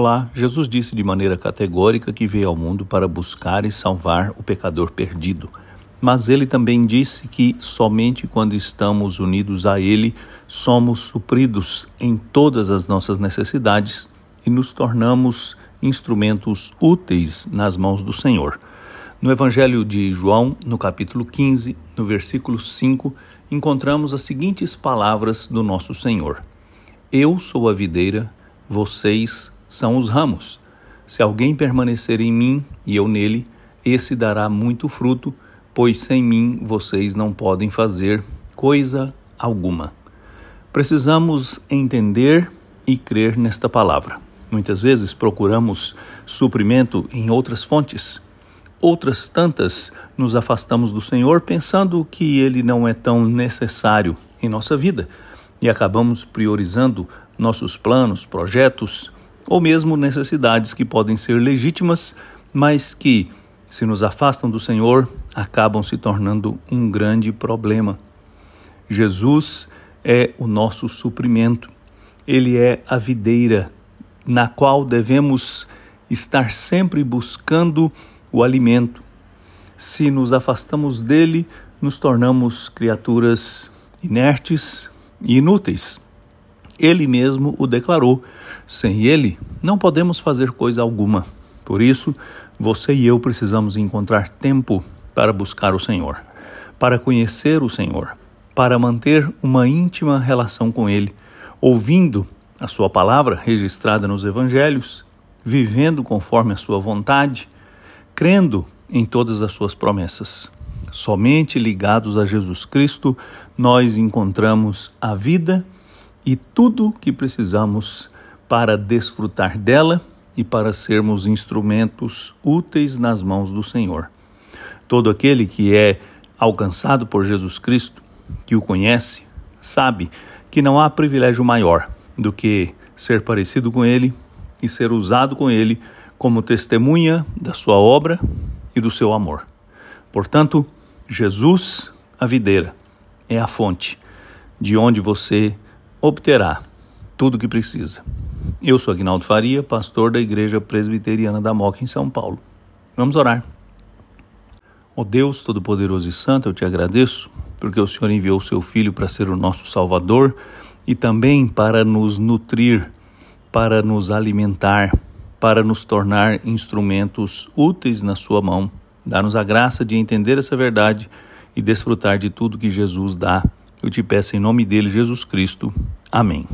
Olá, Jesus disse de maneira categórica que veio ao mundo para buscar e salvar o pecador perdido. Mas ele também disse que somente quando estamos unidos a Ele somos supridos em todas as nossas necessidades e nos tornamos instrumentos úteis nas mãos do Senhor. No Evangelho de João, no capítulo 15, no versículo 5, encontramos as seguintes palavras do nosso Senhor: Eu sou a videira, vocês são os ramos. Se alguém permanecer em mim e eu nele, esse dará muito fruto, pois sem mim vocês não podem fazer coisa alguma. Precisamos entender e crer nesta palavra. Muitas vezes procuramos suprimento em outras fontes. Outras tantas nos afastamos do Senhor pensando que ele não é tão necessário em nossa vida e acabamos priorizando nossos planos, projetos ou mesmo necessidades que podem ser legítimas, mas que, se nos afastam do Senhor, acabam se tornando um grande problema. Jesus é o nosso suprimento, ele é a videira na qual devemos estar sempre buscando o alimento. Se nos afastamos dele, nos tornamos criaturas inertes e inúteis. Ele mesmo o declarou: sem ele, não podemos fazer coisa alguma. Por isso, você e eu precisamos encontrar tempo para buscar o Senhor, para conhecer o Senhor, para manter uma íntima relação com Ele, ouvindo a Sua palavra registrada nos Evangelhos, vivendo conforme a Sua vontade, crendo em todas as Suas promessas. Somente ligados a Jesus Cristo, nós encontramos a vida e tudo que precisamos para desfrutar dela e para sermos instrumentos úteis nas mãos do Senhor. Todo aquele que é alcançado por Jesus Cristo, que o conhece, sabe que não há privilégio maior do que ser parecido com Ele e ser usado com Ele como testemunha da sua obra e do seu amor. Portanto, Jesus, a videira, é a fonte de onde você obterá tudo o que precisa. Eu sou Agnaldo Faria, pastor da Igreja Presbiteriana da Moca, em São Paulo. Vamos orar. Ó oh Deus Todo-Poderoso e Santo, eu te agradeço porque o Senhor enviou o seu Filho para ser o nosso Salvador e também para nos nutrir, para nos alimentar, para nos tornar instrumentos úteis na Sua mão. Dá-nos a graça de entender essa verdade e desfrutar de tudo que Jesus dá. Eu te peço em nome dele, Jesus Cristo. Amém.